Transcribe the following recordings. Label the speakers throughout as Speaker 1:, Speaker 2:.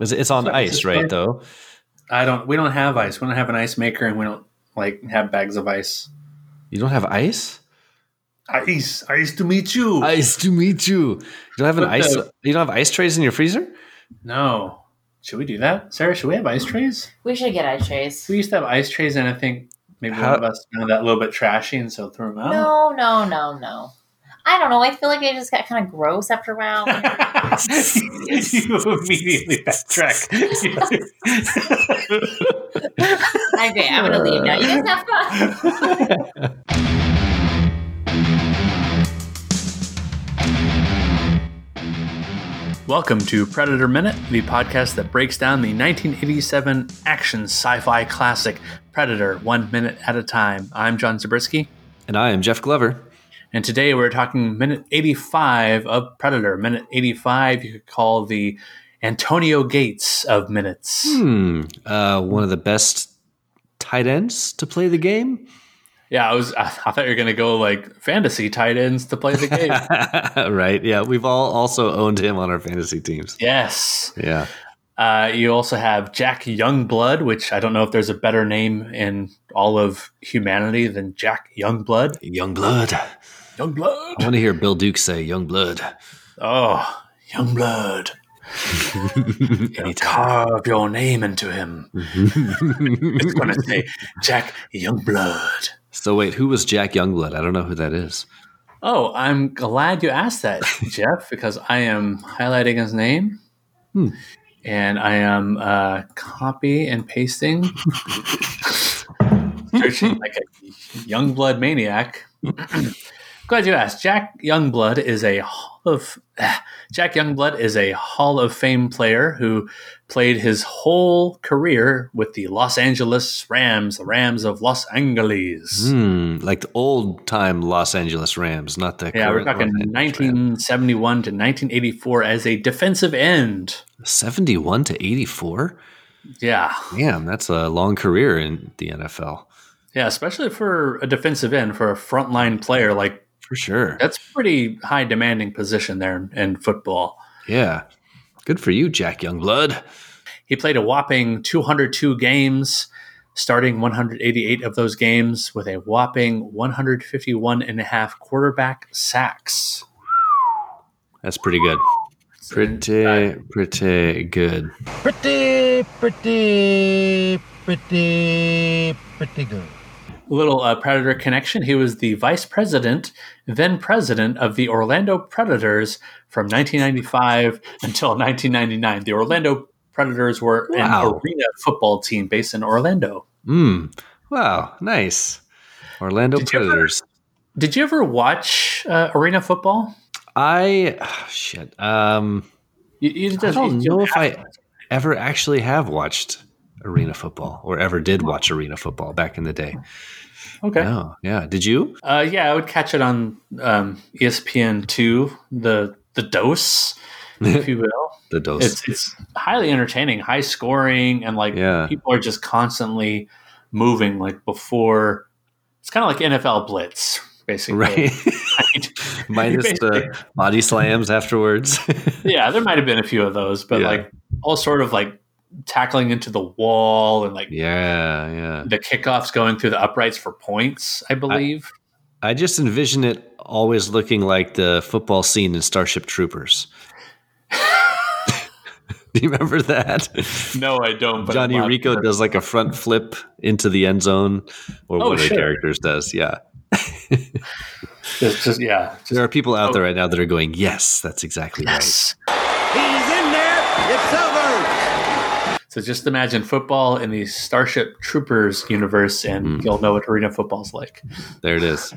Speaker 1: Is It's on ice, right? Though
Speaker 2: I don't. We don't have ice. We don't have an ice maker, and we don't like have bags of ice.
Speaker 1: you don't have ice.
Speaker 2: Ice, ice to meet you.
Speaker 1: Ice to meet you. You don't have an
Speaker 2: But
Speaker 1: ice.
Speaker 2: the-
Speaker 1: you don't have ice trays in your freezer.
Speaker 2: No. Should we do that, Sarah? Should we have ice trays?
Speaker 3: We should get ice trays.
Speaker 2: We used to have ice trays, and I think maybe
Speaker 1: How-
Speaker 2: one of us found that a little bit trashy, and so threw them out.
Speaker 3: No, no, no, no. I don't know. I feel like I just got kind of gross after a while.
Speaker 2: you immediately backtrack.
Speaker 3: okay, I'm gonna leave now. You guys have fun.
Speaker 2: Welcome to Predator Minute, the podcast that breaks down the 1987 action sci-fi classic Predator one minute at a time. I'm John Zabriskie.
Speaker 1: And I am Jeff Glover.
Speaker 2: And today we're talking minute 85 of Predator. Minute 85, you could call the Antonio Gates of minutes.
Speaker 1: Hmm. Uh, one of the best tight ends to play the game.
Speaker 2: Yeah, I was. I, I thought you were going to go like fantasy tight ends to play the game.
Speaker 1: right. Yeah. We've all also owned him on our fantasy teams.
Speaker 2: yes.
Speaker 1: Yeah.
Speaker 2: Uh, you also have Jack Youngblood, which I don't know if there's a better name in all of humanity than Jack Youngblood.
Speaker 1: Youngblood.
Speaker 2: Youngblood.
Speaker 1: I want to hear Bill Duke say Youngblood.
Speaker 2: Oh, Youngblood.
Speaker 1: Anytime.
Speaker 2: Carve your name into him. It's going to say Jack Youngblood.
Speaker 1: So wait, who was Jack Youngblood? I don't know who that is.
Speaker 2: Oh, I'm glad you asked that, Jeff, because I am highlighting his name.
Speaker 1: Hmm.
Speaker 2: And I am uh, copy and pasting, searching like a young blood maniac. glad you asked. Jack Youngblood is a Hall of Jack Youngblood is a Hall of Fame player who played his whole career with the Los Angeles Rams, the Rams of Los Angeles.
Speaker 1: Hmm. Like the old time Los Angeles Rams, not the
Speaker 2: Yeah, we're talking
Speaker 1: Los Angeles Rams.
Speaker 2: 1971 to 1984 as a defensive end.
Speaker 1: 71 to 84.
Speaker 2: Yeah.
Speaker 1: Damn, that's a long career in the NFL
Speaker 2: Yeah, especially for a defensive end, for a frontline player. Like,
Speaker 1: for sure.
Speaker 2: that's pretty high demanding position there in, in football.
Speaker 1: Yeah. Good for you, Jack Youngblood.
Speaker 2: He played a whopping 202 games, starting 188 of those games with a whopping 151 and a half quarterback sacks.
Speaker 1: That's pretty good. Pretty, pretty good.
Speaker 4: pretty, pretty, pretty, pretty good.
Speaker 2: Little uh, Predator connection. He was the vice president, then president of the Orlando Predators from 1995 until 1999. The Orlando Predators were
Speaker 1: Wow.
Speaker 2: an arena football team based in Orlando.
Speaker 1: Mm. Wow. Nice. Orlando
Speaker 2: Did you ever-
Speaker 1: Predators.
Speaker 2: Did you ever watch uh, arena football?
Speaker 1: I, ah, shit. Um,
Speaker 2: You, you
Speaker 1: I don't
Speaker 2: you
Speaker 1: know if I
Speaker 2: to.
Speaker 1: ever actually have watched arena football or ever did watch arena football back in the day.
Speaker 2: Okay.
Speaker 1: Yeah. Did you?
Speaker 2: Uh, yeah, I would catch it on um, ESPN two, the the Deuce, if you will.
Speaker 1: The Deuce.
Speaker 2: it's it's highly entertaining, high scoring, and like
Speaker 1: Yeah.
Speaker 2: people are just constantly moving. Like before, it's kind of like NFL blitz, basically.
Speaker 1: right.
Speaker 2: Right?
Speaker 1: Minus
Speaker 2: Basically.
Speaker 1: the body slams afterwards.
Speaker 2: yeah, there might have been a few of those, but
Speaker 1: Yeah.
Speaker 2: like all sort of like tackling into the wall and like
Speaker 1: yeah. Yeah.
Speaker 2: the kickoffs going through the uprights for points. I believe.
Speaker 1: I just envision it always looking like the football scene in Starship Troopers. Do you remember that?
Speaker 2: no, I don't. But
Speaker 1: Johnny Rico
Speaker 2: sure.
Speaker 1: does like a front flip into the end zone, or
Speaker 2: Oh,
Speaker 1: one of the characters does. Yeah.
Speaker 2: Just, just yeah. Just,
Speaker 1: There are people out
Speaker 2: Oh.
Speaker 1: there right now that are going, yes, that's exactly
Speaker 2: yes.
Speaker 4: He's in there. It's over.
Speaker 2: So just imagine football in the Starship Troopers universe, and
Speaker 1: Hmm.
Speaker 2: you'll know what arena football's like.
Speaker 1: There it is.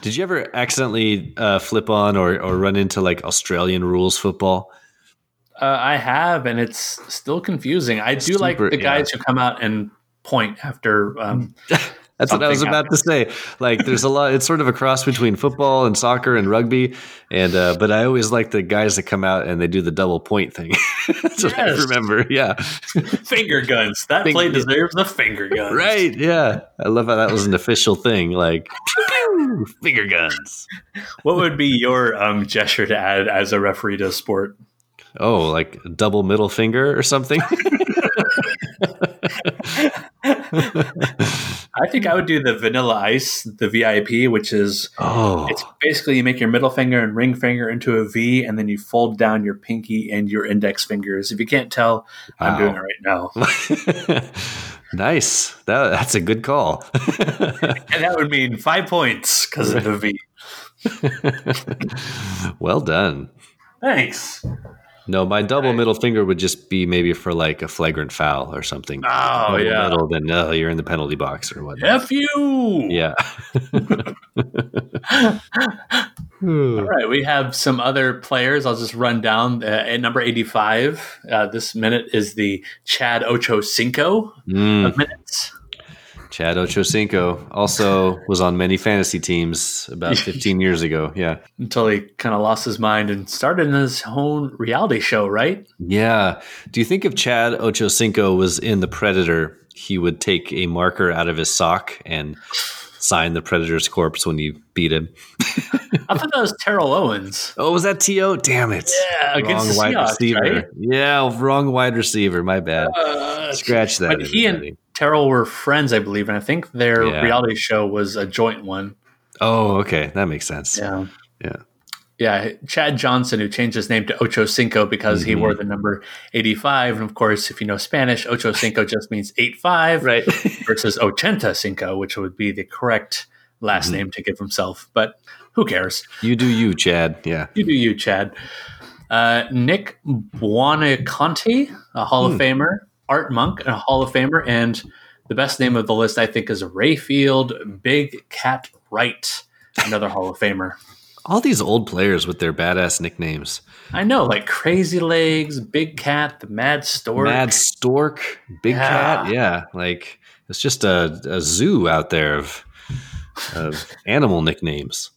Speaker 1: Did you ever accidentally uh, flip on or, or run into like Australian rules football?
Speaker 2: Uh, I have, and it's still confusing. I do like the guys who come out and point after. Um,
Speaker 1: That's what I was
Speaker 2: Something
Speaker 1: about to say. Like, there's a lot. It's sort of a cross between football and soccer and rugby, and uh, but I always like the guys that come out and they do the double point thing. That's what I remember. Yeah,
Speaker 2: finger guns. That
Speaker 1: Fing-
Speaker 2: play deserves a finger gun.
Speaker 1: right. Yeah, I love how that was an official thing. Like, finger guns.
Speaker 2: What would be your um, gesture to add as a referee to a sport?
Speaker 1: Oh, like double middle finger or something?
Speaker 2: I think I would do the vanilla ice, the VIP, which is
Speaker 1: oh,
Speaker 2: it's basically you make your middle finger and ring finger into a V, and then you fold down your pinky and your index fingers. If you can't tell, I'm doing it right now,
Speaker 1: nice. That, that's a good call.
Speaker 2: and that would mean five points because of the V.
Speaker 1: well done.
Speaker 2: Thanks.
Speaker 1: No, my double middle finger would just be maybe for like a flagrant foul or something.
Speaker 2: Oh,
Speaker 1: Double
Speaker 2: yeah.
Speaker 1: middle, then no, you're in the penalty box or what?
Speaker 2: F you.
Speaker 1: Yeah.
Speaker 2: All right, we have some other players. I'll just run down. Uh, at number 85, uh, this minute is the Chad Ocho Cinco
Speaker 1: Mm,
Speaker 2: minutes.
Speaker 1: Chad Ochocinco also was on many fantasy teams about 15 years ago. Yeah.
Speaker 2: Until he kind of lost his mind and started his own reality show, right?
Speaker 1: Yeah. Do you think if Chad Ochocinco was in The Predator, he would take a marker out of his sock and sign the Predator's corpse when you beat him?
Speaker 2: I thought that was Terrell Owens.
Speaker 1: Oh, was that T.O.? Damn it.
Speaker 2: Yeah, against the
Speaker 1: wide
Speaker 2: Seahawks,
Speaker 1: receiver.
Speaker 2: right?
Speaker 1: Yeah, wrong wide receiver. My bad.
Speaker 2: Uh,
Speaker 1: Scratch that.
Speaker 2: but he and. Terrell were friends, I believe, and I think their
Speaker 1: Yeah.
Speaker 2: reality show was a joint one.
Speaker 1: Oh, okay. That makes sense.
Speaker 2: Yeah.
Speaker 1: Yeah.
Speaker 2: Yeah, Chad Johnson, who changed his name to Ocho Cinco because he
Speaker 1: Mhm.
Speaker 2: wore the number 85. And of course, if you know Spanish, Ocho Cinco just means 85
Speaker 1: Right.
Speaker 2: versus Ochenta Cinco, which would be the correct last
Speaker 1: Mhm.
Speaker 2: name to give himself. But who cares?
Speaker 1: you do you, Chad. Yeah.
Speaker 2: You do you, Chad. Uh, Nick Buoniconti, a Hall
Speaker 1: Hmm.
Speaker 2: of Famer, Art Monk, a Hall of Famer, and the best name of the list, I think, is Rayfield Big Cat Wright, another Hall of Famer.
Speaker 1: All these old players with their badass nicknames.
Speaker 2: I know, like Crazy Legs, Big Cat, the Mad Stork.
Speaker 1: Mad Stork, Big
Speaker 2: Yeah.
Speaker 1: Cat. Yeah. Like it's just a, a zoo out there of, of animal nicknames.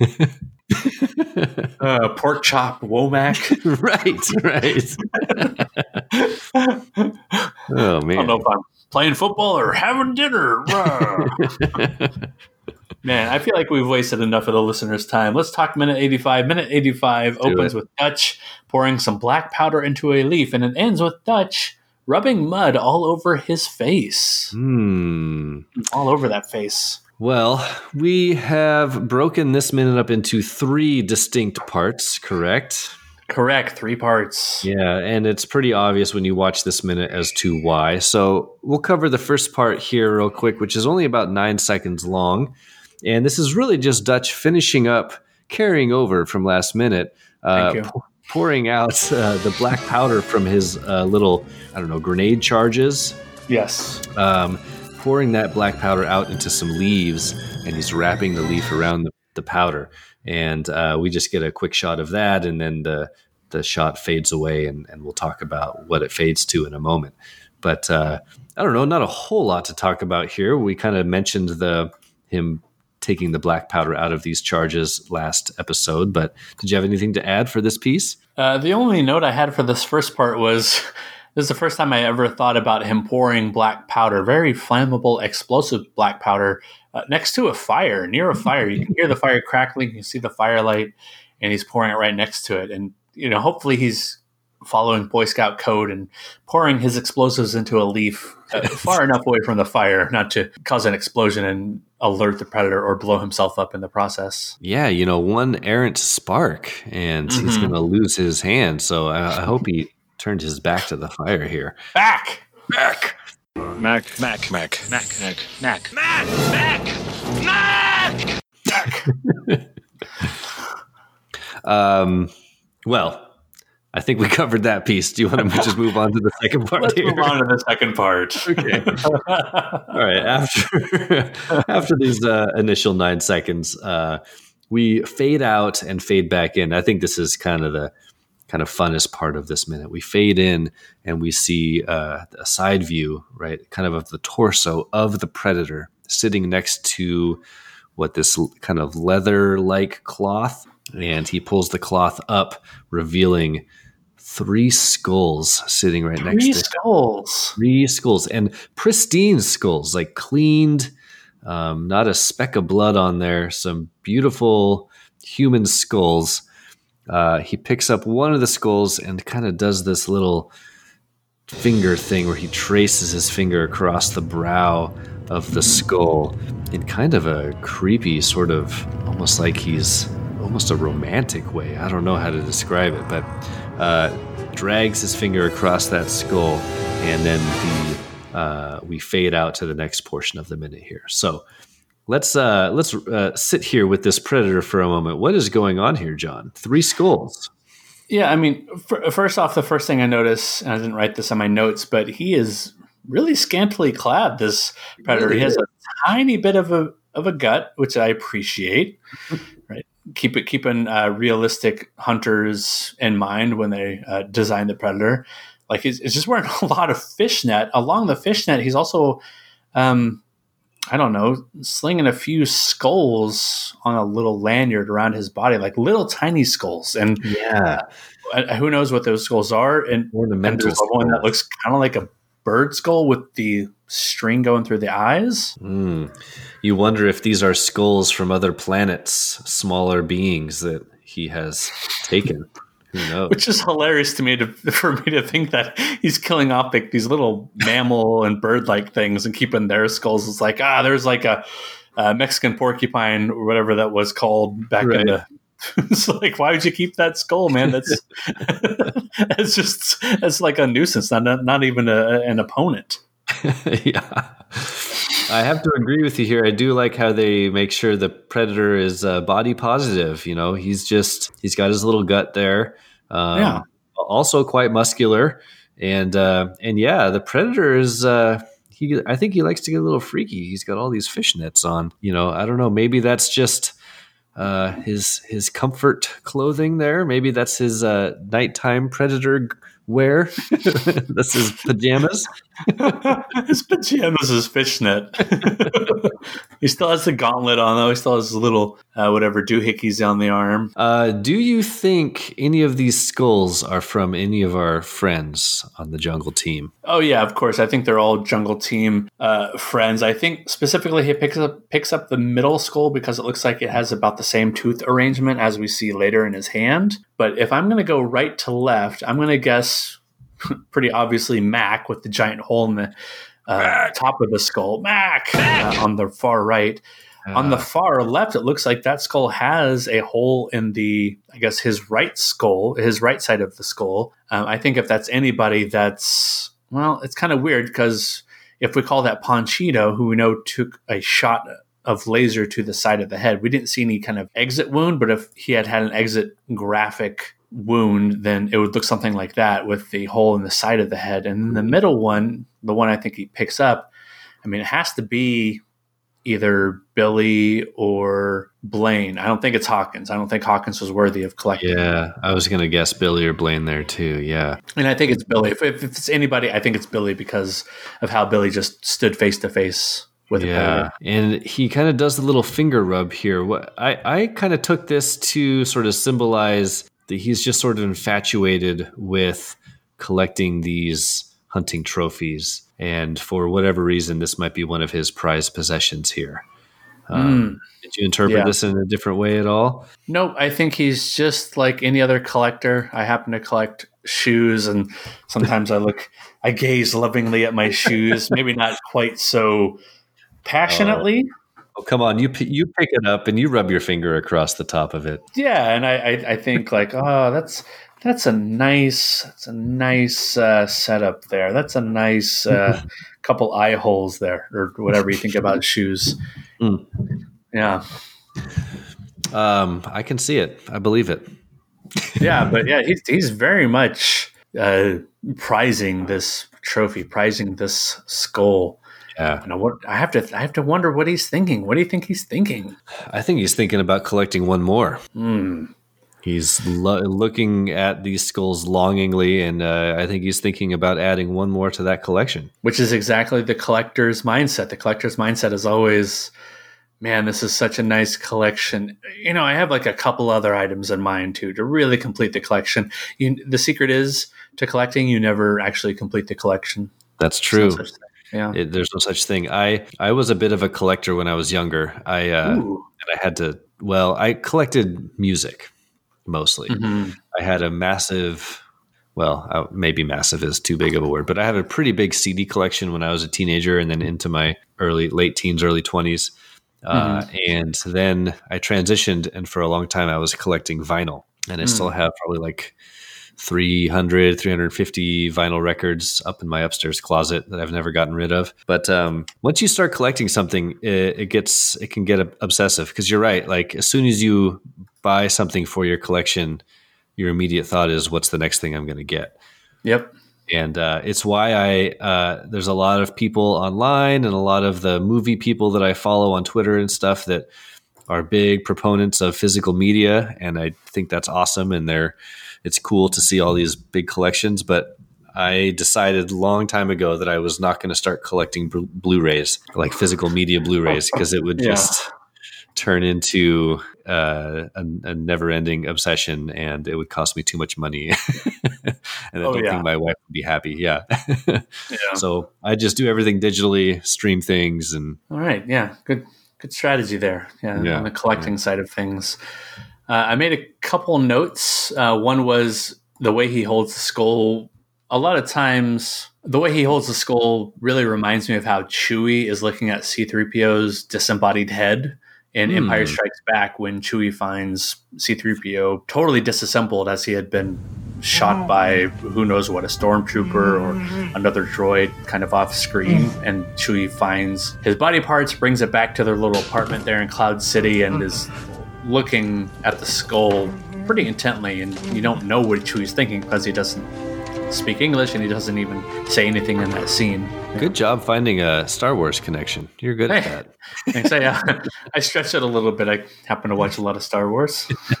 Speaker 2: uh, Pork Chop Womack.
Speaker 1: right, right. oh man.
Speaker 2: I don't know if I'm playing football or having dinner. Man, I feel like we've wasted enough of the listeners' time. Let's talk minute 85. Minute 85
Speaker 1: Do
Speaker 2: opens
Speaker 1: it.
Speaker 2: with Dutch pouring some black powder into a leaf, and it ends with Dutch rubbing mud all over his face.
Speaker 1: Hmm.
Speaker 2: All over that face.
Speaker 1: Well, we have broken this minute up into three distinct parts, correct?
Speaker 2: Correct. Three parts.
Speaker 1: Yeah, and it's pretty obvious when you watch this minute as to why. So we'll cover the first part here real quick, which is only about nine seconds long. And this is really just Dutch finishing up, carrying over from last minute, uh, pou- pouring out uh, the black powder from his uh, little, I don't know, grenade charges,
Speaker 2: Yes.
Speaker 1: um, pouring that black powder out into some leaves, and he's wrapping the leaf around the, the powder. And uh, we just get a quick shot of that, and then the the shot fades away, and, and we'll talk about what it fades to in a moment. But uh, I don't know, not a whole lot to talk about here. We kind of mentioned the him taking the black powder out of these charges last episode, but did you have anything to add for this piece?
Speaker 2: Uh, the only note I had for this first part was this is the first time I ever thought about him pouring black powder, very flammable, explosive black powder, uh, next to a fire, near a fire. You can hear the fire crackling, you can see the firelight, and he's pouring it right next to it. And, you know, hopefully he's following Boy Scout code and pouring his explosives into a leaf uh, far enough away from the fire not to cause an explosion and alert the predator or blow himself up in the process.
Speaker 1: Yeah, you know, one errant spark, and he's
Speaker 2: Mhm.
Speaker 1: going to lose his hand. So I, I hope he turned his back to the fire here.
Speaker 2: Back!
Speaker 1: Back.
Speaker 5: Mac, Mac, Mac, Mac, Mac, Mac, Mac, Mac, Mac.
Speaker 1: Um, well, I think we covered that piece. Do you want to just move on to the second part
Speaker 2: Let's
Speaker 1: here?
Speaker 2: move on to the second part.
Speaker 1: Okay. All right. After after these uh, initial nine seconds, uh, we fade out and fade back in. I think this is kind of the kind of funnest part of this minute. We fade in and we see uh, a side view, right, kind of of the torso of the predator sitting next to what this kind of leather-like cloth, and he pulls the cloth up, revealing three skulls sitting right next to Three
Speaker 2: skulls.
Speaker 1: three skulls and pristine skulls, like cleaned, um, not a speck of blood on there. Some beautiful human skulls, uh, he picks up one of the skulls and kind of does this little finger thing where he traces his finger across the brow of the skull in kind of a creepy sort of almost like he's almost a romantic way. I don't know how to describe it, but uh, drags his finger across that skull, and then the uh, we fade out to the next portion of the minute here. So let's uh, let's uh, sit here with this predator for a moment. What is going on here, John? Three skulls.
Speaker 2: Yeah, I mean, f- first off, the first thing I notice, and I didn't write this on my notes, but he is really scantily clad. This predator,
Speaker 1: Really
Speaker 2: he has a tiny bit of a of a gut, which I appreciate. right, keep it keeping uh, realistic hunters in mind when they uh, design the predator. Like he's, he's just wearing a lot of fishnet. Along the fishnet, he's also, um, I don't know, slinging a few skulls on a little lanyard around his body, like little tiny skulls. And
Speaker 1: Yeah,
Speaker 2: uh, who knows what those skulls are? And, and there's one that looks kind of like a bird skull with the string going through the eyes.
Speaker 1: Mm. You wonder if these are skulls from other planets, smaller beings that he has taken.
Speaker 2: Which is hilarious to me to for me to think that he's killing off like these little mammal and bird like things and keeping their skulls. It's like ah, there's like a, a Mexican porcupine or whatever that was called back in the. It's like, why would you keep that skull, man? That's it's just it's like a nuisance, not not, not even a, an opponent.
Speaker 1: yeah. I have to agree with you here. I do like how they make sure the predator is uh, body positive. You know, he's just he's got his little gut there. Um,
Speaker 2: Yeah.
Speaker 1: Also quite muscular, and uh, and yeah, the predator is. Uh, he, I think he likes to get a little freaky. He's got all these fishnets on. You know, I don't know. Maybe that's just uh, his his comfort clothing there. Maybe that's his uh, nighttime predator wear. that's his pajamas.
Speaker 2: His pajamas is fishnet. he still has the gauntlet on though. He still has his little uh, whatever doohickeys on the arm.
Speaker 1: Uh, do you think any of these skulls are from any of our friends on the jungle team?
Speaker 2: Oh yeah, of course. I think they're all jungle team uh, friends. I think specifically he picks up picks up the middle skull because it looks like it has about the same tooth arrangement as we see later in his hand. But if I'm going to go right to left, I'm going to guess pretty obviously Mac with the giant hole in the uh, top of the skull. Mac uh, on the far right. On the far left, it looks like that skull has a hole in the, I guess, his right skull, his right side of the skull. Um, I think if that's anybody, that's, well, it's kind of weird because if we call that Ponchito, who we know took a shot of laser to the side of the head, we didn't see any kind of exit wound, but if he had had an exit graphic wound, then it would look something like that with the hole in the side of the head. And then the middle one, the one I think he picks up, I mean, it has to be either Billy or Blaine. I don't think it's Hawkins. I don't think Hawkins was worthy of collecting.
Speaker 1: yeah, I was gonna guess Billy or Blaine there too. Yeah,
Speaker 2: And I think it's Billy. If, if it's anybody, I think it's Billy because of how Billy just stood face to face with
Speaker 1: yeah, and he kind of does the little finger rub here. What I I kind of took this to sort of symbolize that he's just sort of infatuated with collecting these hunting trophies, and for whatever reason, this might be one of his prized possessions here. Um, Did you interpret
Speaker 2: Yeah.
Speaker 1: this in a different way at all?
Speaker 2: Nope, I think he's just like any other collector. I happen to collect shoes, and sometimes I look, I gaze lovingly at my shoes. Maybe not quite so passionately.
Speaker 1: Oh, come on, you you pick it up and you rub your finger across the top of it.
Speaker 2: Yeah, and I, I, I think like, oh, that's that's a nice, that's a nice uh, setup there. That's a nice uh, couple eye holes there, or whatever you think about shoes.
Speaker 1: Mm.
Speaker 2: Yeah,
Speaker 1: Um, I can see it. I believe it.
Speaker 2: yeah, but yeah, he's he's very much uh, prizing this trophy, prizing this skull.
Speaker 1: Yeah,
Speaker 2: know what? I have to I have to wonder what he's thinking. What do you think he's thinking?
Speaker 1: I think he's thinking about collecting one more.
Speaker 2: Hmm.
Speaker 1: He's lo- looking at these skulls longingly, and uh, I think he's thinking about adding one more to that collection.
Speaker 2: which is exactly the collector's mindset. The collector's mindset is always, man, this is such a nice collection. You know, I have like a couple other items in mind too to really complete the collection. You, the secret is to collecting, you never actually complete the collection.
Speaker 1: That's true.
Speaker 2: No such thing. Yeah.
Speaker 1: It, there's no such thing. I I was a bit of a collector when I was younger. I uh, and I had to. Well, I collected music. mostly.
Speaker 2: Mhm.
Speaker 1: I had a massive, well, uh, maybe massive is too big of a word, but I had a pretty big CD collection when I was a teenager and then into my early, late teens, early 20s. Uh, and then I transitioned, and for a long time, I was collecting vinyl. And I still have probably like 300, 350 vinyl records up in my upstairs closet that I've never gotten rid of. But um, once you start collecting something, it, it gets, it can get obsessive because you're right. Like as soon as you buy something for your collection, your immediate thought is, what's the next thing I'm going to get?
Speaker 2: Yep.
Speaker 1: and uh, it's why I uh, there's a lot of people online and a lot of the movie people that I follow on Twitter and stuff that are big proponents of physical media, and I think that's awesome. And they're it's cool to see all these big collections, but I decided a long time ago that I was not going to start collecting Blu- Blu-rays, like physical media Blu-rays, because it would
Speaker 2: Yeah.
Speaker 1: just turn into uh, a, a never-ending obsession, and it would cost me too much money. and I
Speaker 2: Oh,
Speaker 1: don't
Speaker 2: yeah.
Speaker 1: think my wife would be happy. Yeah.
Speaker 2: Yeah.
Speaker 1: So I just do everything digitally, stream things, and
Speaker 2: All right. Yeah. Good. Good strategy there. Yeah. On the collecting side of things, uh, I made a couple notes. Uh, one was the way he holds the skull. A lot of times, the way he holds the skull really reminds me of how Chewie is looking at C-3PO's disembodied head in
Speaker 1: Hmm.
Speaker 2: Empire Strikes Back when Chewie finds C-3PO totally disassembled as he had been shot by who knows what a stormtrooper or another droid kind of off screen and Chewie finds his body parts brings it back to their little apartment there in Cloud City and is looking at the skull pretty intently and you don't know what he's thinking because he doesn't speak English and he doesn't even say anything in that scene.
Speaker 1: good job finding a Star Wars connection. You're good at that.
Speaker 2: So yeah, I stretched it a little bit. I happen to watch a lot of Star Wars.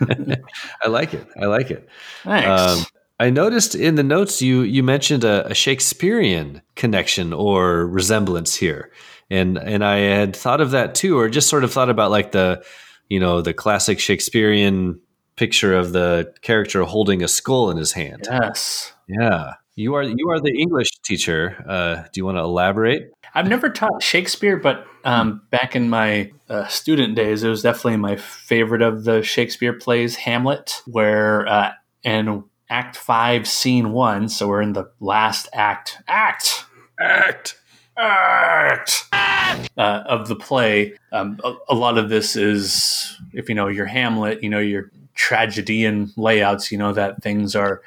Speaker 1: I like it. I like it.
Speaker 2: Thanks.
Speaker 1: Um, I noticed in the notes you you mentioned a, a Shakespearean connection or resemblance here, and and I had thought of that too, or just sort of thought about like the you know the classic Shakespearean picture of the character holding a skull in his hand.
Speaker 2: yes.
Speaker 1: Yeah, you are you are the English teacher. Uh, do you want to elaborate?
Speaker 2: I've never taught Shakespeare, but um, back in my uh, student days, it was definitely my favorite of the Shakespeare plays, Hamlet, where uh, in Act Five, Scene One, so we're in the last act, act, act, act uh, of the play. Um, a, a lot of this is, if you know your Hamlet, you know your tragedian layouts, you know that things are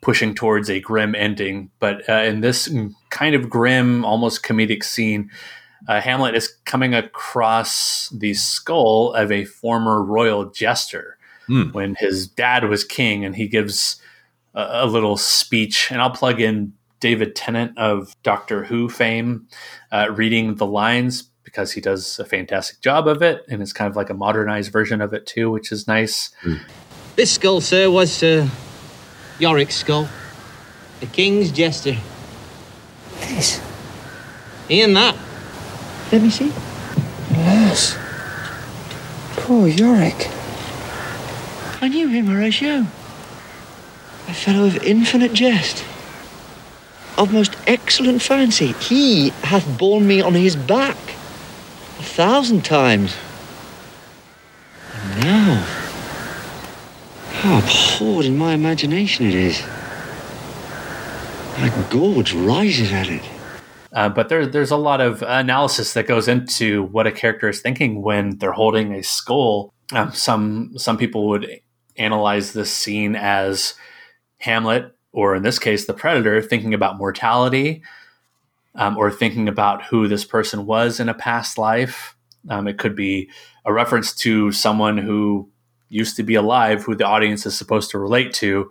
Speaker 2: pushing towards a grim ending. But uh, in this kind of grim, almost comedic scene, uh, Hamlet is coming across the skull of a former royal jester
Speaker 1: Hmm.
Speaker 2: when his dad was king, and he gives a, a little speech. And I'll plug in David Tennant of Doctor Who fame uh, reading the lines because he does a fantastic job of it, and it's kind of like a modernized version of it too, which is nice.
Speaker 6: This skull, sir, was uh, Yorick's skull. The king's jester.
Speaker 7: This.
Speaker 6: Ian that.
Speaker 7: Let me see. Yes. Poor Yorick. I knew him, Horatio. A fellow of infinite jest. Of most excellent fancy. He hath borne me on his back a thousand times. And now, how abhorred in my imagination it is. My gorge rises at it.
Speaker 2: Uh, but there, there's a lot of analysis that goes into what a character is thinking when they're holding a skull. Um, some some people would analyze this scene as Hamlet, or in this case, the Predator, thinking about mortality, um, or thinking about who this person was in a past life. Um, it could be a reference to someone who used to be alive, who the audience is supposed to relate to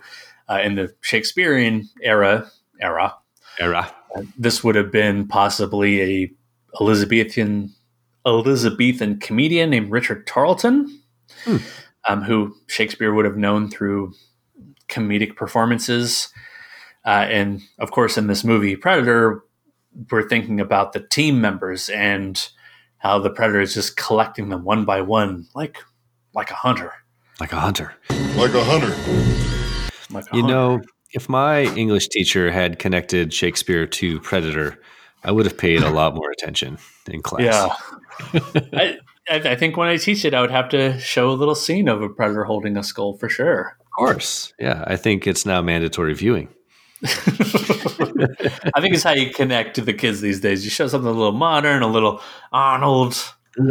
Speaker 2: uh, in the Shakespearean era. Era
Speaker 1: Era.
Speaker 2: this would have been possibly a Elizabethan Elizabethan comedian named Richard Tarleton, um, who Shakespeare would have known through comedic performances. Uh, and of course, in this movie Predator, we're thinking about the team members and how the Predator is just collecting them one by one, like like a hunter.
Speaker 1: Like a hunter.
Speaker 8: Like a hunter.
Speaker 2: Like a
Speaker 1: You
Speaker 2: hunter.
Speaker 1: know, if my English teacher had connected Shakespeare to Predator, I would have paid a lot more attention in class.
Speaker 2: Yeah. I, I I think when I teach it, I would have to show a little scene of a predator holding a skull for sure.
Speaker 1: Course. Yeah, I think it's now mandatory viewing.
Speaker 2: I think it's how you connect to the kids these days. You show something a little modern, a little Arnold.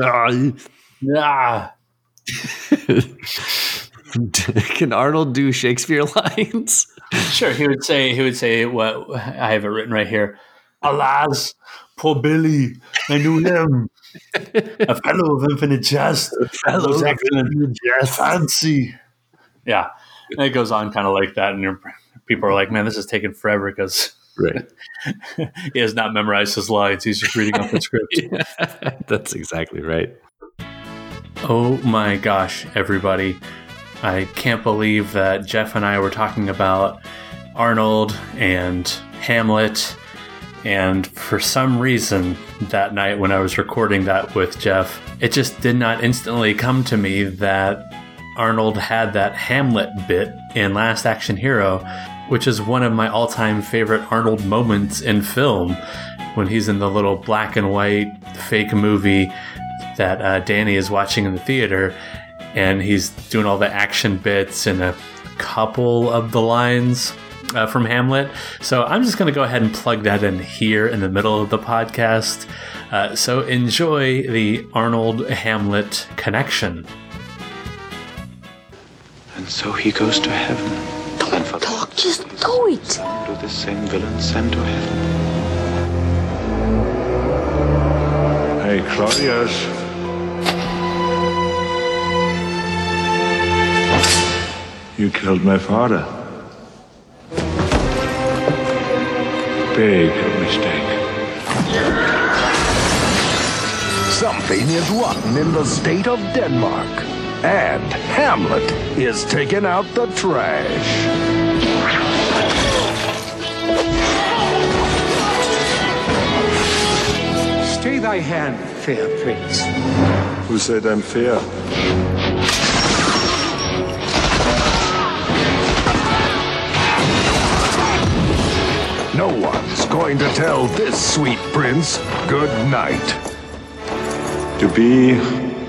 Speaker 2: Ah,
Speaker 1: Can Arnold do Shakespeare lines?
Speaker 2: sure. He would say. He would say what I have it written right here. Alas, poor Billy. I knew him. A fellow of infinite jest. a fellow of infinite jest. fancy. Yeah, and it goes on kind of like that, and you're, people are like, "Man, this is taking forever because
Speaker 1: Right.
Speaker 2: he has not memorized his lines. He's just reading off the script."
Speaker 1: That's exactly right.
Speaker 2: Oh my gosh, everybody. I can't believe that Jeff and I were talking about Arnold and Hamlet. And for some reason, that night when I was recording that with Jeff, it just did not instantly come to me that Arnold had that Hamlet bit in Last Action Hero, which is one of my all time favorite Arnold moments in film when he's in the little black and white fake movie that uh, Danny is watching in the theater, and he's doing all the action bits and a couple of the lines uh, from Hamlet. So I'm just going to go ahead and plug that in here in the middle of the podcast. Uh, so enjoy the Arnold Hamlet connection.
Speaker 8: And so he goes to heaven. and for
Speaker 9: Talk, just do it.
Speaker 8: to the same villain sent to heaven.
Speaker 5: Hey, Claudius. You killed my father. Big mistake.
Speaker 10: Something is rotten in the state of Denmark. And Hamlet is taking out the trash.
Speaker 4: Stay thy hand, fair prince.
Speaker 5: Who said I'm fair?
Speaker 10: No one's going to tell this sweet prince good night.
Speaker 5: To be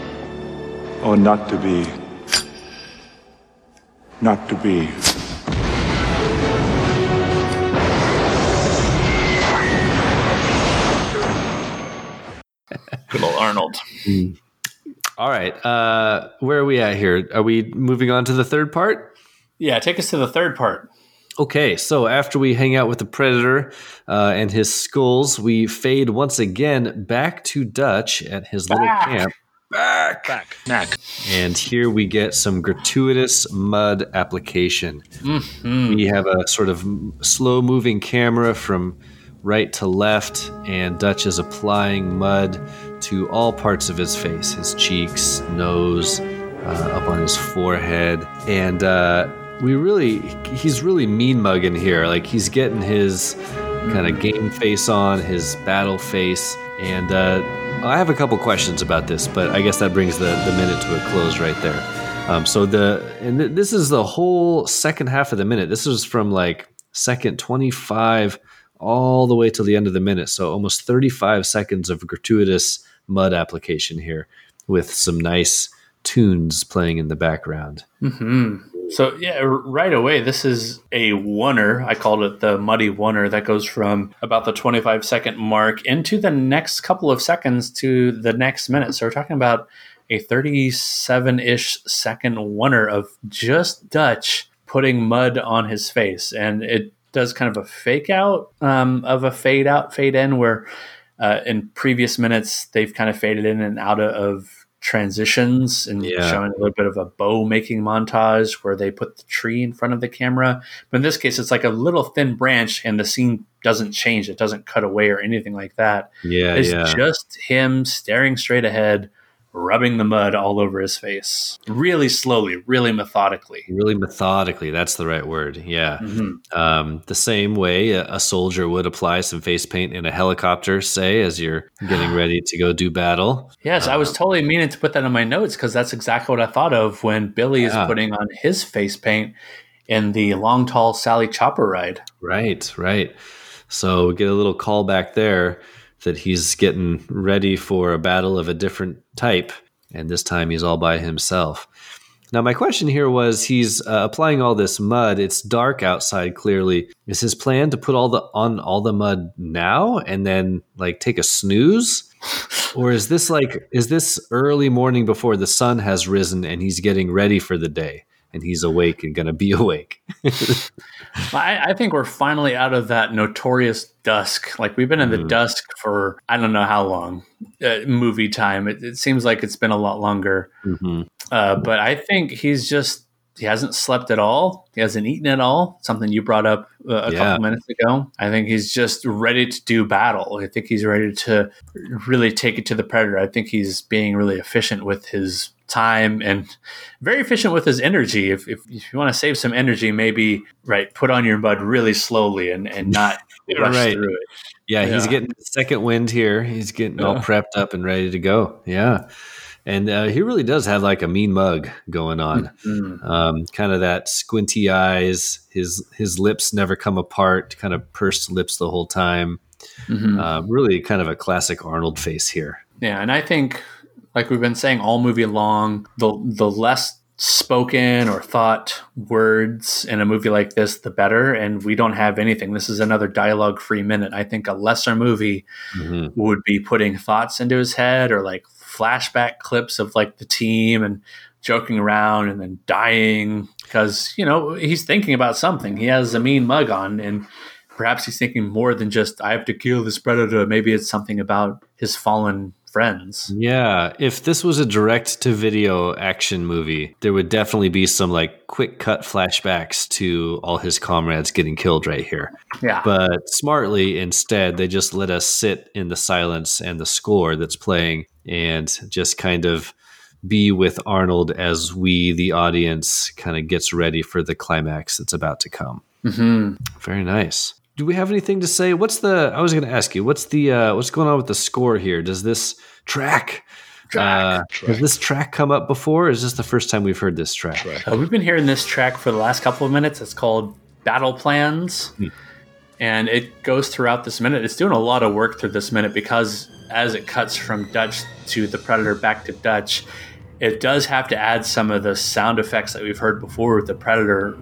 Speaker 5: or not to be? Not to be.
Speaker 2: Good old Arnold.
Speaker 1: All right. Uh, where are we at here? Are we moving on to the third part?
Speaker 2: Yeah, take us to the third part.
Speaker 1: Okay, so after we hang out with the Predator uh, and his skulls, we fade once again back to Dutch at his little camp. Back.
Speaker 5: Back. Back.
Speaker 1: And here we get some gratuitous mud application. We have a sort of slow moving camera from right to left, and Dutch is applying mud to all parts of his face his cheeks, nose, uh, up on his forehead. And uh, we really, he's really mean mugging here. Like he's getting his kind of game face on, his battle face. And uh, I have a couple questions about this, but I guess that brings the, the minute to a close right there. Um, so the and th- this is the whole second half of the minute. This is from like second 25 all the way till the end of the minute. So almost 35 seconds of gratuitous mud application here with some nice tunes playing in the background.
Speaker 2: So yeah, right away, this is a oneer. I called it the muddy oneer that goes from about the 25 second mark into the next couple of seconds to the next minute. So we're talking about a 37 ish second oneer of just Dutch putting mud on his face, and it does kind of a fake out um, of a fade out, fade in, where uh, in previous minutes they've kind of faded in and out of transitions and
Speaker 1: Yeah.
Speaker 2: showing a little bit of a bow making montage where they put the tree in front of the camera. But in this case, it's like a little thin branch and the scene doesn't change. It doesn't cut away or anything like that.
Speaker 1: Yeah,
Speaker 2: It's
Speaker 1: yeah.
Speaker 2: just him staring straight ahead, rubbing the mud all over his face. Really slowly, really methodically.
Speaker 1: Really methodically, that's the right word. Yeah.
Speaker 2: Mhm.
Speaker 1: Um, the same way a, a soldier would apply some face paint in a helicopter, say, as you're getting ready to go do battle.
Speaker 2: Yes, I was totally meaning to put that in my notes because that's exactly what I thought of when Billy is putting on his face paint in the long, tall Sally Chopper ride.
Speaker 1: Right, right. So we get a little call back there that he's getting ready for a battle of a different type, and this time he's all by himself. Now, my question here was he's uh, applying all this mud. It's dark outside. Clearly, is his plan to put all the on all the mud now and then like take a snooze, or is this like is this early morning before the sun has risen and he's getting ready for the day and he's awake and gonna be awake?
Speaker 2: I, I think we're finally out of that notorious dusk. Like we've been in the
Speaker 1: Mm.
Speaker 2: dusk for I don't know how long. Uh, movie time. It, it seems like it's been a lot longer.
Speaker 1: Mhm.
Speaker 2: Uh, but I think he's just he hasn't slept at all. He hasn't eaten at all. Something you brought up uh, a
Speaker 1: Yeah.
Speaker 2: couple minutes ago. I think he's just ready to do battle. I think he's ready to really take it to the predator. I think he's being really efficient with his time and very efficient with his energy. If, if, if you want to save some energy, maybe right, put on your mud really slowly and, and not rush
Speaker 1: Right.
Speaker 2: through it.
Speaker 1: Yeah, he's
Speaker 2: Yeah.
Speaker 1: getting the second wind here. He's getting all prepped up and ready to go. Yeah. And uh, he really does have like a mean mug going on.
Speaker 2: Mm.
Speaker 1: Um, kind of that squinty eyes. His his lips never come apart. Kind of pursed lips the whole time.
Speaker 2: Mhm.
Speaker 1: Uh, really, kind of a classic Arnold face here.
Speaker 2: Yeah, and I think, like we've been saying all movie long, the the less spoken or thought words in a movie like this, the better. And we don't have anything. This is another dialogue free minute. I think a lesser movie
Speaker 1: Mhm.
Speaker 2: would be putting thoughts into his head or like flashback clips of like the team and joking around and then dying because you know he's thinking about something he has a mean mug on and perhaps he's thinking more than just i have to kill this predator maybe it's something about his fallen friends
Speaker 1: Yeah, if this was a direct to video action movie, there would definitely be some like quick cut flashbacks to all his comrades getting killed right here.
Speaker 2: yeah
Speaker 1: But smartly, instead, they just let us sit in the silence and the score that's playing and just kind of be with Arnold as we, the audience, kind of gets ready for the climax that's about to come.
Speaker 2: hmm
Speaker 1: Very nice. Do we have anything to say? What's the? I was going to ask you. What's the? Uh, what's going on with the score here? Does this track? uh, Has this track come up before? Or is this the first time we've heard this track?
Speaker 2: Uh, we've been hearing this track for the last couple of minutes it's called battle plans and it goes throughout this minute it's doing a lot of work through this minute because as it cuts from dutch to the predator back to dutch it does have to add some of the sound effects that we've heard before with the predator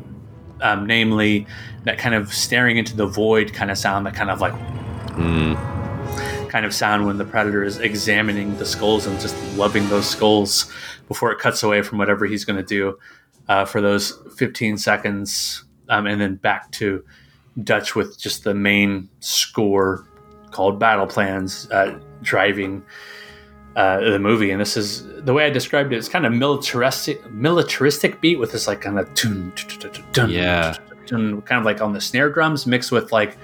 Speaker 2: um, namely that kind of staring into the void kind of sound that kind of like kind of sound when the predator is examining the skulls and just loving those skulls before it cuts away from whatever he's going to do uh, for those 15 seconds um, and then back to dutch with just the main score called battle plans uh, driving uh, the movie and this is the way i described it it's kind of militaristic militaristic beat with this like kind of tune, tun, tun, tun, tun,
Speaker 1: Yeah.
Speaker 2: Tun, kind of like on the snare drums mixed with like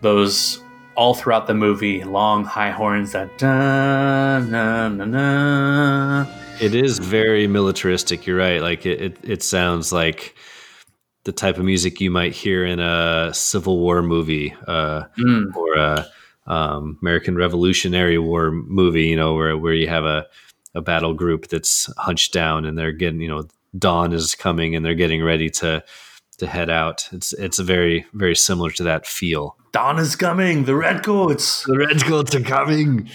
Speaker 2: those all throughout the movie long high horns that da, na, na, na.
Speaker 1: It is very militaristic. You're right. Like it, it, it sounds like the type of music you might hear in a Civil War movie uh,
Speaker 2: Mm.
Speaker 1: or a um, American Revolutionary War movie. You know, where where you have a a battle group that's hunched down and they're getting, you know, dawn is coming and they're getting ready to to head out. It's it's very very similar to that feel.
Speaker 2: dawn is coming the redcoats
Speaker 1: The Redcoats are coming.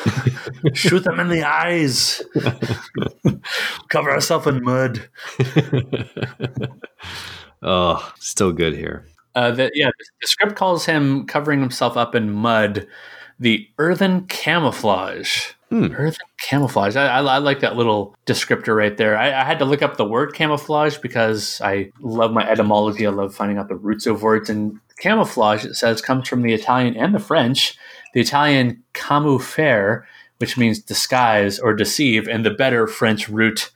Speaker 2: shoot them in the eyes cover ourselves in mud
Speaker 1: oh, still good here.
Speaker 2: Uh, the, yeah, the script calls him covering himself up in mud the earthen camouflage. Hmm. Earthen camouflage. I, I, I like that little descriptor right there. I, I had to look up the word camouflage because I love my etymology. I love finding out the roots of words. And camouflage, it says, comes from the Italian and the French. The Italian camouflare, which means disguise or deceive, and the better French root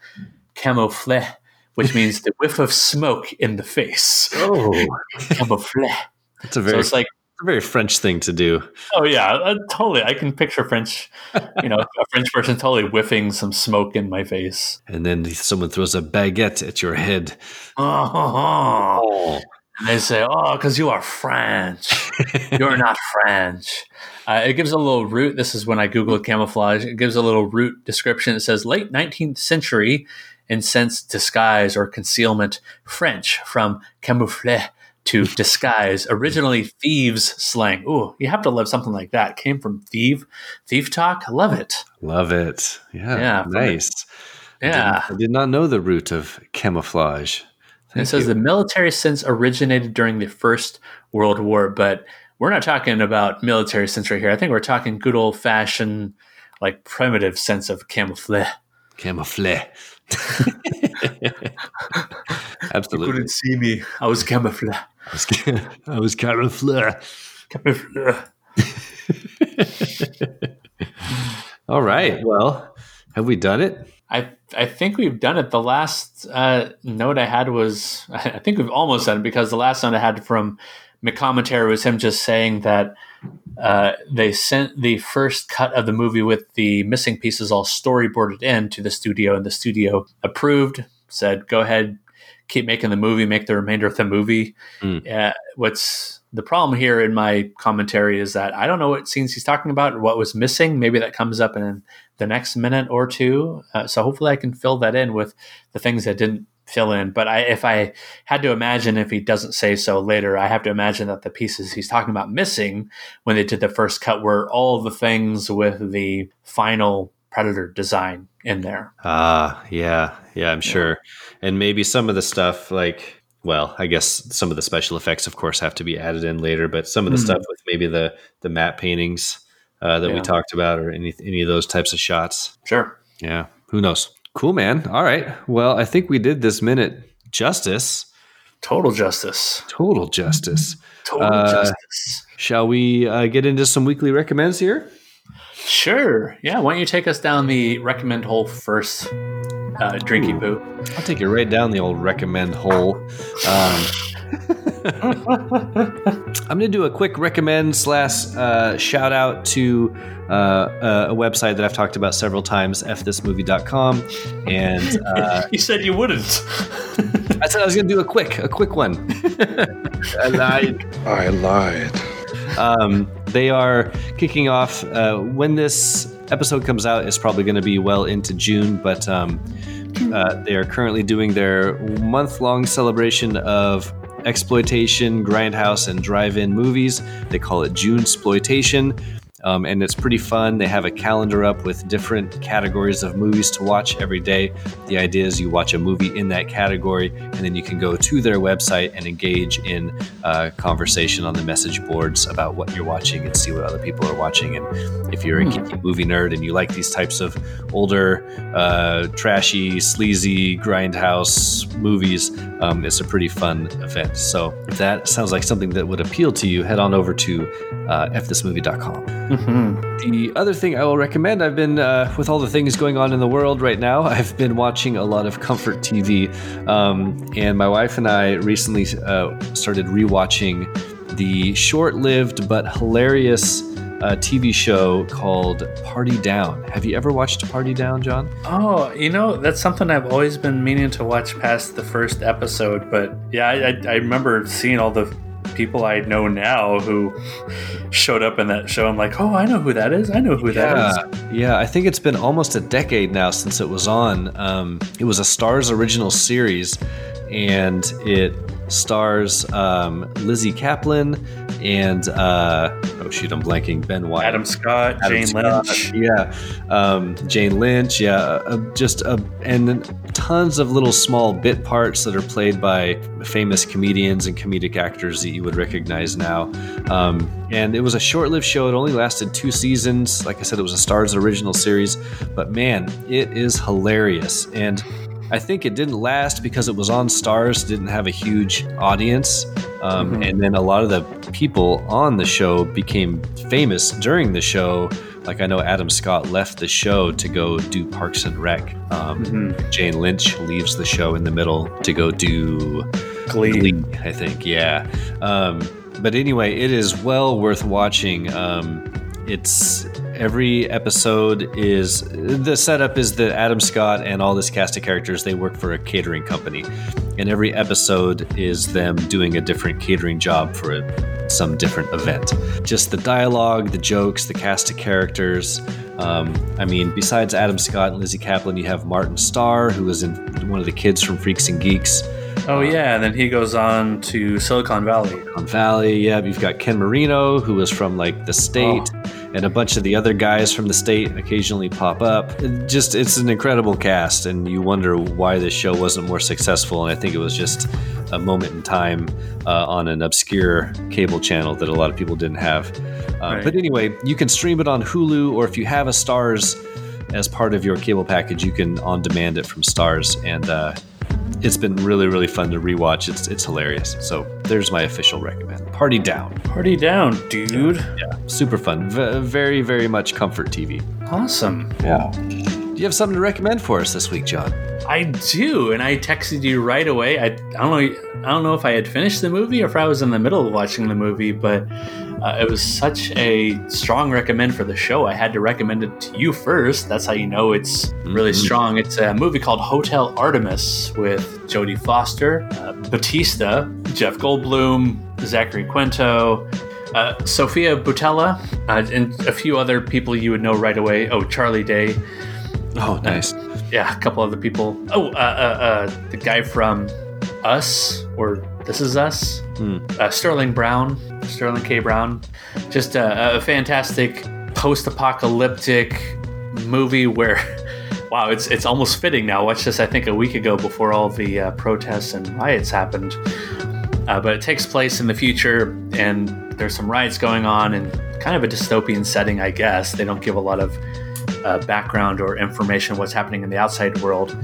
Speaker 2: camoufler, which means the whiff of smoke in the face.
Speaker 1: Oh,
Speaker 2: Camoufler.
Speaker 1: that's a
Speaker 2: So
Speaker 1: very
Speaker 2: it's like,
Speaker 1: a very French thing to do.
Speaker 2: oh yeah, uh, totally. I can picture French, you know, a French person totally whiffing some smoke in my face.
Speaker 1: And then someone throws a baguette at your head.
Speaker 2: Oh, oh, oh. and they say, "Oh, because you are French. You're not French." Uh, it gives a little root. This is when I googled camouflage. It gives a little root description. It says late 19th century, and since disguise or concealment, French from camoufler to disguise. Originally thieves slang. Ooh, you have to love something like that. Came from thief, thief talk. Love it.
Speaker 1: Love it. Yeah.
Speaker 2: Yeah, from the-
Speaker 1: Nice.
Speaker 2: Yeah.
Speaker 1: I did not know the root of camouflage.
Speaker 2: And it says the military sense originated during the First World War, but we're not talking about military sense right here. I think we're talking good old fashioned, like primitive sense of camouflage.
Speaker 1: Camouflage. Absolutely.
Speaker 2: You couldn't see me. I was camouflage.
Speaker 1: I was, was camouflage.
Speaker 2: Camouflage.
Speaker 1: All right. Well, have we done it?
Speaker 2: I I think we've done it. The last uh, note I had was I think we've almost done it because the last note I had from McCommentary was him just saying that uh, they sent the first cut of the movie with the missing pieces all storyboarded in to the studio, and the studio approved, said, "Go ahead, keep making the movie, make the remainder of the movie."
Speaker 1: Mm.
Speaker 2: Uh, what's the problem here in my commentary is that I don't know what scenes he's talking about or what was missing. Maybe that comes up in the next minute or two. Uh, so hopefully I can fill that in with the things that didn't fill in. But I, if I had to imagine, if he doesn't say so later, I have to imagine that the pieces he's talking about missing when they did the first cut were all the things with the final Predator design in there.
Speaker 1: Ah, uh, yeah, yeah, I'm sure. And maybe some of the stuff like well, I guess some of the special effects, of course, have to be added in later. But some of the mm-hmm. stuff with maybe the the matte paintings uh, that yeah. we talked about, or any any of those types of shots.
Speaker 2: Sure.
Speaker 1: Yeah. Who knows? Cool, man. All right. Well, I think we did this minute justice.
Speaker 2: Total justice.
Speaker 1: Total justice.
Speaker 2: Total uh, justice.
Speaker 1: Shall we uh, get into some weekly recommends here?
Speaker 2: Sure. Yeah. Why don't you take us down the recommend hole first? uh, drinky poo.
Speaker 1: I'll take you right down the old recommend hole. Um, I'm going to do a quick recommend slash uh, shout out to uh, a website that I've talked about several times, fthismovie.com. And uh,
Speaker 2: you said you wouldn't.
Speaker 1: I said I was going to do a quick, a quick one.
Speaker 5: I lied. I lied.
Speaker 1: Um, they are kicking off uh, when this episode comes out. It's probably going to be well into June, but um, uh, they are currently doing their month long celebration of exploitation, grindhouse, and drive in movies. They call it June Exploitation. Um, and it's pretty fun. They have a calendar up with different categories of movies to watch every day. The idea is you watch a movie in that category, and then you can go to their website and engage in uh, conversation on the message boards about what you're watching and see what other people are watching. And if you're a geeky movie nerd and you like these types of older, uh, trashy, sleazy, grindhouse movies, um, it's a pretty fun event. So if that sounds like something that would appeal to you, head on over to uh, fthismovie.com. Mm-hmm. The other thing I will recommend, I've been, uh, with all the things going on in the world right now, I've been watching a lot of comfort TV. Um, and my wife and I recently uh, started rewatching the short lived but hilarious uh, TV show called Party Down. Have you ever watched Party Down, John?
Speaker 2: Oh, you know, that's something I've always been meaning to watch past the first episode. But yeah, I, I remember seeing all the people I know now who showed up in that show. I'm like, oh, I know who that is. I know who
Speaker 1: yeah,
Speaker 2: that is.
Speaker 1: Yeah, I think it's been almost a decade now since it was on. Um, it was a Starz original series, and it stars um, Lizzy Caplan and uh, oh shoot, I'm blanking. Ben White,
Speaker 2: Adam Scott, Adam Jane Scott, Lynch,
Speaker 1: yeah, um, Jane Lynch, yeah, uh, just uh, and tons of little small bit parts that are played by famous comedians and comedic actors that you would recognize now. Um, and it was a short-lived show; it only lasted two seasons. Like I said, it was a Starz original series, but man, it is hilarious and I think it didn't last because it was on Starz, didn't have a huge audience. Um, mm-hmm. And then a lot of the people on the show became famous during the show. Like I know Adam Scott left the show to go do Parks and Rec. Um, mm-hmm. Jane Lynch leaves the show in the middle to go do
Speaker 2: Glee. Glee
Speaker 1: I think, yeah. Um, but anyway, it is well worth watching. Um, it's every episode is the setup is that Adam Scott and all this cast of characters they work for a catering company, and every episode is them doing a different catering job for a, some different event. Just the dialogue, the jokes, the cast of characters. Um, I mean, besides Adam Scott and Lizzy Caplan, you have Martin Starr, who was in one of the kids from Freaks and Geeks.
Speaker 2: Oh yeah, and then he goes on to Silicon Valley.
Speaker 1: Silicon Valley, yeah. You've got Ken Marino, who was from like The State. Oh and a bunch of the other guys from the state occasionally pop up. It just it's an incredible cast, and you wonder why this show wasn't more successful. And I think it was just a moment in time uh, on an obscure cable channel that a lot of people didn't have. Uh,
Speaker 2: Right.
Speaker 1: But anyway, you can stream it on Hulu, or if you have a Starz as part of your cable package, you can on demand it from Starz, and uh, it's been really really fun to rewatch. It's it's hilarious. So there's my official recommend. Party down.
Speaker 2: Party down, dude.
Speaker 1: Yeah, super fun. V- very very much comfort TV.
Speaker 2: Awesome.
Speaker 1: Yeah. Do you have something to recommend for us this week, John?
Speaker 2: I do, and I texted you right away. I, I don't know. I don't know if I had finished the movie or if I was in the middle of watching the movie, but uh, it was such a strong recommend for the show. I had to recommend it to you first. That's how you know it's really
Speaker 1: Mhm.
Speaker 2: strong. It's a movie called Hotel Artemis with Jodie Foster, uh, Bautista, Jeff Goldblum, Zachary Quinto. Uh, Sofia Boutella uh, and a few other people you would know right away. Oh, Charlie Day.
Speaker 1: Oh, nice.
Speaker 2: Yeah, a couple other people. Oh, uh, uh, uh, the guy from Us or This Is Us,
Speaker 1: Hmm.
Speaker 2: uh, Sterling Brown, Sterling K. Brown. Just a, a fantastic post-apocalyptic movie where, wow, it's it's almost fitting now. Watched this, I think, a week ago before all the uh, protests and riots happened. Uh, but it takes place in the future, and there's some riots going on, and kind of a dystopian setting, I guess. They don't give a lot of uh, background or information what's happening in the outside world.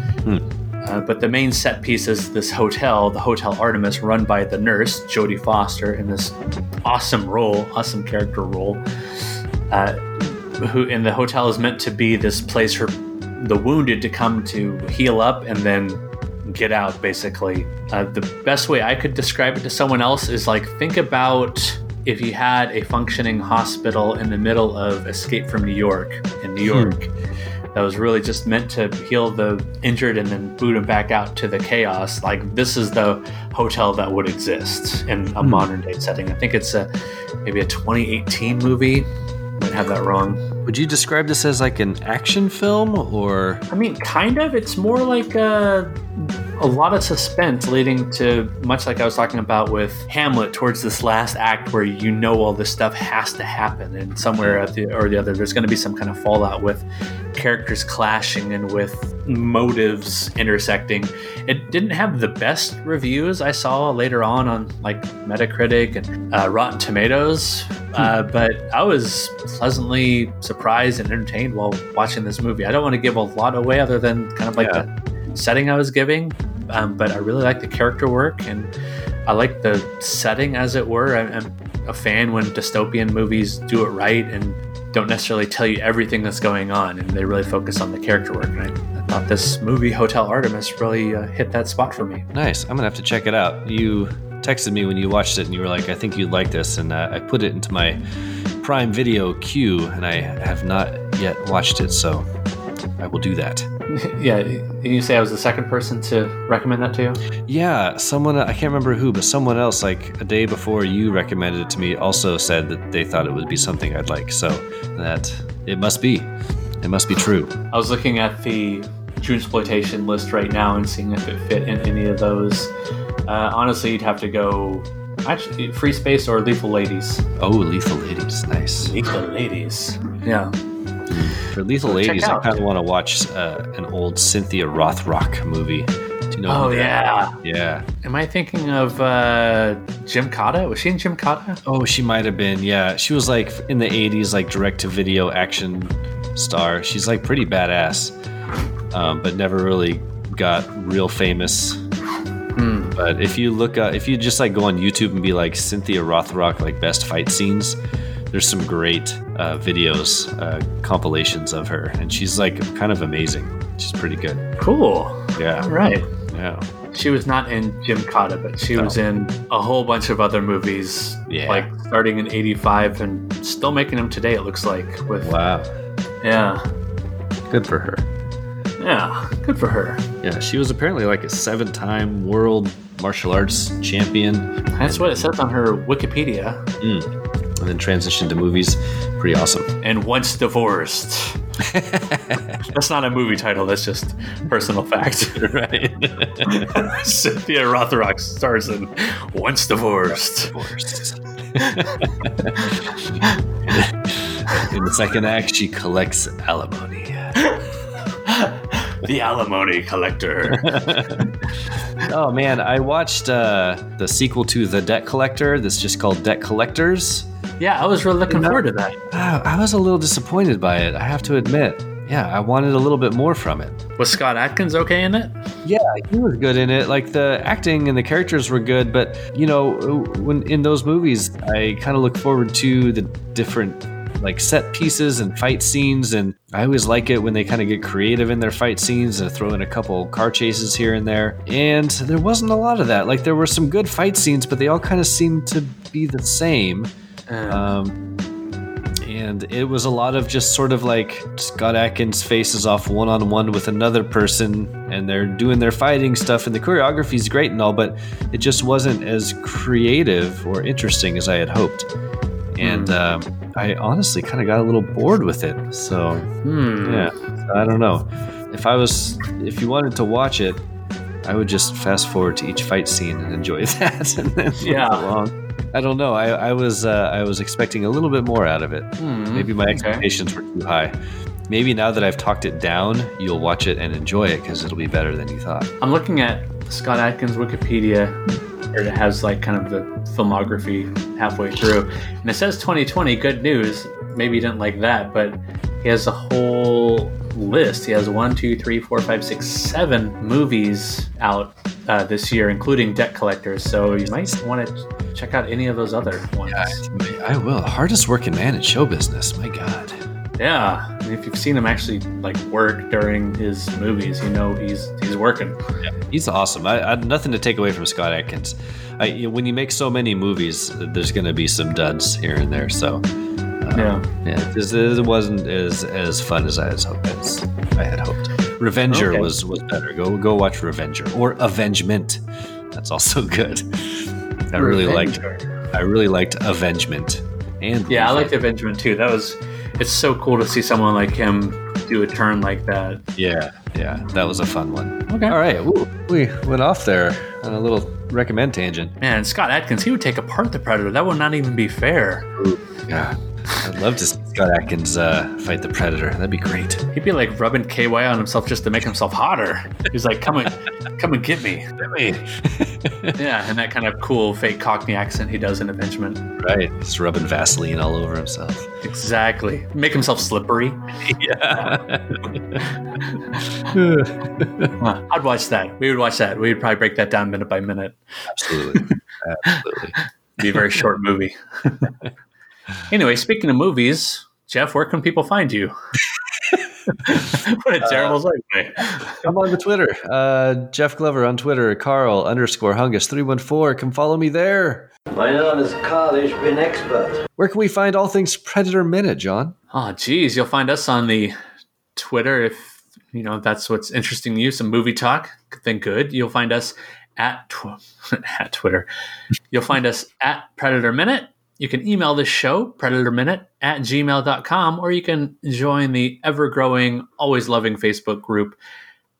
Speaker 2: Uh, but the main set piece is this hotel, the Hotel Artemis, run by the nurse Jodie Foster in this awesome role, awesome character role. Uh, who in the hotel is meant to be this place for the wounded to come to heal up and then get out. Basically, uh, the best way I could describe it to someone else is like think about if you had a functioning hospital in the middle of Escape from New York in New hmm. York that was really just meant to heal the injured and then boot them back out to the chaos. Like this is the hotel that would exist in a hmm. modern day setting. I think it's a maybe a 2018 movie. I might have that wrong.
Speaker 1: Would you describe this as like an action film or?
Speaker 2: I mean, kind of. It's more like a, a lot of suspense leading to, much like I was talking about with Hamlet, towards this last act where you know all this stuff has to happen, and somewhere the, or the other, there's going to be some kind of fallout with characters clashing and with motives intersecting. It didn't have the best reviews I saw later on on like Metacritic and uh, Rotten Tomatoes, uh, but I was pleasantly surprised and entertained while watching this movie. I don't want to give a lot away other than kind of like
Speaker 1: Yeah.
Speaker 2: the setting I was giving, um, but I really like the character work and I like the setting, as it were. I, I'm a fan when dystopian movies do it right and don't necessarily tell you everything that's going on, and they really focus on the character work. And I, I thought this movie, Hotel Artemis, really uh, hit that spot for me.
Speaker 1: Nice. I'm gonna have to check it out. You texted me when you watched it, and you were like, "I think you'd like this," and uh, I put it into my Prime Video queue, and I have not yet watched it, so I will do that.
Speaker 2: yeah, you say I was the second person to recommend that to you.
Speaker 1: Yeah, someone I can't remember who, but someone else like a day before you recommended it to me also said that they thought it would be something I'd like. So that it must be. It must be true.
Speaker 2: I was looking at the June Exploitation list right now and seeing if it fit in any of those. Uh, honestly, you'd have to go actually Free Space or Lethal Ladies.
Speaker 1: Oh, Lethal Ladies, nice.
Speaker 2: Lethal Ladies. Yeah.
Speaker 1: For Lethal Ladies, I kind of want to watch uh, an old Cynthia Rothrock movie. Do you know?
Speaker 2: Oh
Speaker 1: who that-
Speaker 2: yeah.
Speaker 1: yeah.
Speaker 2: Am I thinking of uh, Gymkata? Was she in Gymkata?
Speaker 1: Oh, she might have been. Yeah, she was like in the '80s, like direct-to-video action star. She's like pretty badass, um, but never really got real famous.
Speaker 2: Hmm.
Speaker 1: But if you look, uh, if you just like go on YouTube and be like Cynthia Rothrock, like best fight scenes, there's some great uh, videos, uh, compilations of her, and she's like kind of amazing. She's pretty good.
Speaker 2: Cool.
Speaker 1: Yeah,
Speaker 2: All right.
Speaker 1: yeah.
Speaker 2: She was not in Gymkata, but she was in a whole bunch of other movies.
Speaker 1: Yeah.
Speaker 2: Like starting in '85 and still making them today. It looks like with
Speaker 1: Wow,
Speaker 2: yeah,
Speaker 1: good for her.
Speaker 2: yeah. Good for her.
Speaker 1: Yeah, she was apparently like a seven-time world martial arts champion.
Speaker 2: That's what it says on her Wikipedia.
Speaker 1: And then transitioned to movies. Pretty awesome.
Speaker 2: And once divorced. that's not a movie title. That's just personal fact.
Speaker 1: right.
Speaker 2: Cynthia Rothrock stars in Once Divorced.
Speaker 1: Divorced. In the second act, she collects alimony.
Speaker 2: the alimony collector.
Speaker 1: oh man, I watched uh, the sequel to The Debt Collector. That's just called Debt Collectors.
Speaker 2: Yeah, I was really looking forward to that.
Speaker 1: Wow, I was a little disappointed by it. I have to admit. Yeah, I wanted a little bit more from it.
Speaker 2: Was Scott Adkins okay in it?
Speaker 1: Yeah, he was good in it. Like the acting and the characters were good, but you know, when in those movies, I kind of look forward to the different like set pieces and fight scenes and I always like it when they kind of get creative in their fight scenes and throw in a couple car chases here and there. And there wasn't a lot of that. Like there were some good fight scenes, but they all kind of seemed to be the same. Um, and it was a lot of just sort of like Scott Adkins faces off one on one with another person, and they're doing their fighting stuff, and the choreography is great and all, but it just wasn't as creative or interesting as I had hoped. And
Speaker 2: Hmm.
Speaker 1: um, I honestly kind of got a little bored with it. So
Speaker 2: Hmm.
Speaker 1: yeah, I don't know. If I was, if you wanted to watch it, I would just fast forward to each fight scene and enjoy that, and then
Speaker 2: Yeah.
Speaker 1: along. I don't know. I, I was uh, I was expecting a little bit more out of it.
Speaker 2: Hmm,
Speaker 1: Maybe my
Speaker 2: okay.
Speaker 1: expectations were too high. Maybe now that I've talked it down, you'll watch it and enjoy it because it'll be better than you thought.
Speaker 2: I'm looking at Scott Adkins Wikipedia, where it has like kind of the filmography halfway through, and it says 2020. Good news. Maybe you didn't like that, but he has a whole list. He has one, two, three, four, five, six, seven movies out uh, this year, including Debt Collectors. So you might want to check out any of those other ones.
Speaker 1: I will. Hardest working man in show business. My God.
Speaker 2: Yeah, and if you've seen him actually like work during his movies, you know he's he's working.
Speaker 1: He's awesome. I, I had nothing to take away from Scott Adkins. I, you when you make so many movies, there's going to be some duds here and there. So, um,
Speaker 2: Yeah.
Speaker 1: yeah, it, it wasn't as as fun as I, was, as I had hoped. Revenger
Speaker 2: Okay.
Speaker 1: was was better. Go go watch Revenger or Avengement. That's also good. I really liked. I really liked Avengement. And
Speaker 2: Yeah, I liked Avengement too. That was it's so cool to see someone like him do a turn like that.
Speaker 1: Yeah, yeah, that was a fun one.
Speaker 2: Okay.
Speaker 1: All right, Ooh, we went off there on a little recommend tangent.
Speaker 2: Man, Scott Adkins, he would take apart the Predator. That would not even be fair.
Speaker 1: Yeah, I'd love to see Scott Adkins uh, fight the Predator. That'd be great.
Speaker 2: He'd be like rubbing KY on himself just to make himself hotter. He's like, "Come and come and get me." yeah, and that kind of cool fake Cockney accent he does in Avengement.
Speaker 1: Right, just rubbing Vaseline all over himself.
Speaker 2: Exactly. Make himself slippery.
Speaker 1: Yeah.
Speaker 2: Huh, I'd watch that. We would watch that. We would probably break that down minute by minute.
Speaker 1: Absolutely. Absolutely.
Speaker 2: be a very short movie. anyway, speaking of movies, Jeff, where can people find you? what a terrible segue.
Speaker 1: I'm on the Twitter. Uh, Jeff Glover on Twitter. Carl underscore Hungus three one four. Come follow me there.
Speaker 9: My name is Carl Ishbin Expert.
Speaker 1: Where can we find all things Predator Minute, John?
Speaker 2: Oh, geez, you'll find us on the Twitter if you know that's what's interesting to you. Some movie talk, then good. You'll find us at tw- at Twitter. You'll find us at Predator Minute. You can email this show, predatorminute at gmail.com, or you can join the ever growing, always loving Facebook group,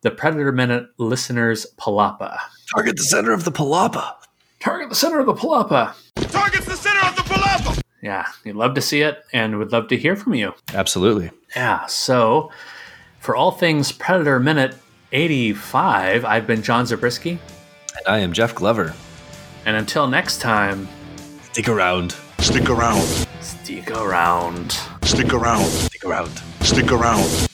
Speaker 2: the Predator Minute Listeners Palapa.
Speaker 1: Target the center of the palapa.
Speaker 2: Target the center of the palapa.
Speaker 11: Targets the center of the palapa.
Speaker 2: Yeah, we'd love to see it and would love to hear from you.
Speaker 1: Absolutely.
Speaker 2: Yeah, so for all things Predator Minute 85, I've been John Zabriskie.
Speaker 1: And I am Jeff Glover.
Speaker 2: And until next time,
Speaker 1: Stick around.
Speaker 11: Stick around.
Speaker 2: stick around.
Speaker 11: Stick around.
Speaker 1: Stick around.
Speaker 11: Stick around.